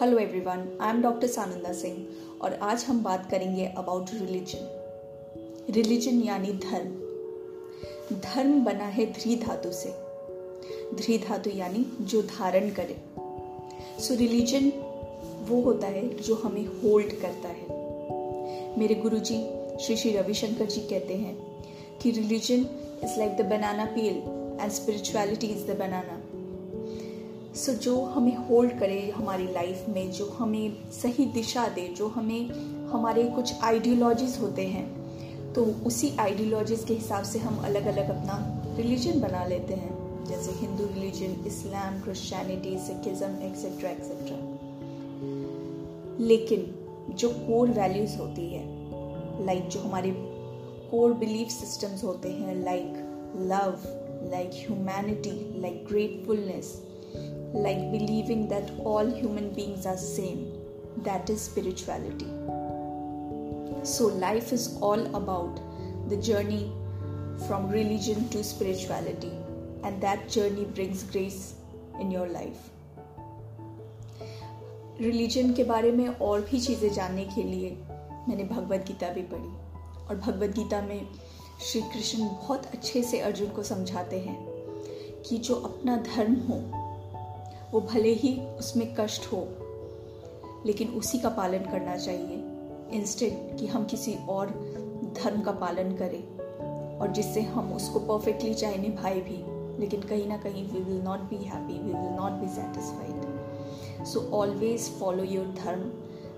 Hello everyone I am doctor Sananda Singh और आज हम बात करेंगे अबाउट रिलीजन रिलीजन यानी धर्म. धर्म बना है ध्री धातु से. ध्री धातु यानी जो धारण करे. सो so, रिलीजन वो होता है जो हमें होल्ड करता है. मेरे गुरुजी श्री श्री रविशंकर जी कहते हैं कि religion is like the banana peel and spirituality is the banana so जो हमें होल्ड करे हमारी लाइफ में, जो हमें सही दिशा दे, जो हमें हमारे कुछ आइडियोलॉजीज होते हैं तो उसी आइडियोलॉजीज के हिसाब से हम अलग अलग अपना रिलीजन बना लेते हैं। जैसे Hindu religion Islam Christianity Sikhism etcetera etcetera लेकिन जो कोर वैल्यूज़ होती है लाइक जो हमारे कोर बिलीफ सिस्टम्स होते हैं like love like humanity like gratefulness like believing that all human beings are same that is spirituality so life is all about the journey from religion to spirituality and that journey brings grace in your life religion के बारे में और भी चीज़ें जानने के लिए मैंने भगवत गीता भी पढ़ी और भगवत गीता में श्री कृष्ण बहुत अच्छे से अर्जुन को समझाते हैं कि जो अपना धर्म हो वो भले ही उसमें कष्ट हो, लेकिन उसी का पालन करना चाहिए। इंस्टेंट कि हम किसी और धर्म का पालन करें, और जिससे हम उसको परफेक्टली चाहे निभाए भी, लेकिन कहीं ना कहीं we will not be happy we will not be satisfied so always follow your dharma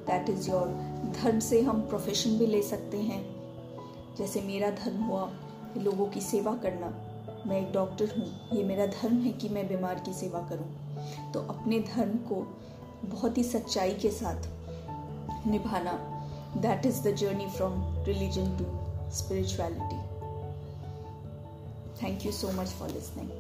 that is your dharma से हम प्रोफेशन भी ले सकते हैं। जैसे मेरा धर्म हुआ, लोगों की सेवा करना। मैं एक डॉक्टर हूँ। ये मेरा धर्म है कि मैं बीमार की सेवा करूँ। तो अपने धर्म को बहुत ही सच्चाई के साथ निभाना that is the journey from religion to spirituality thank you so much for listening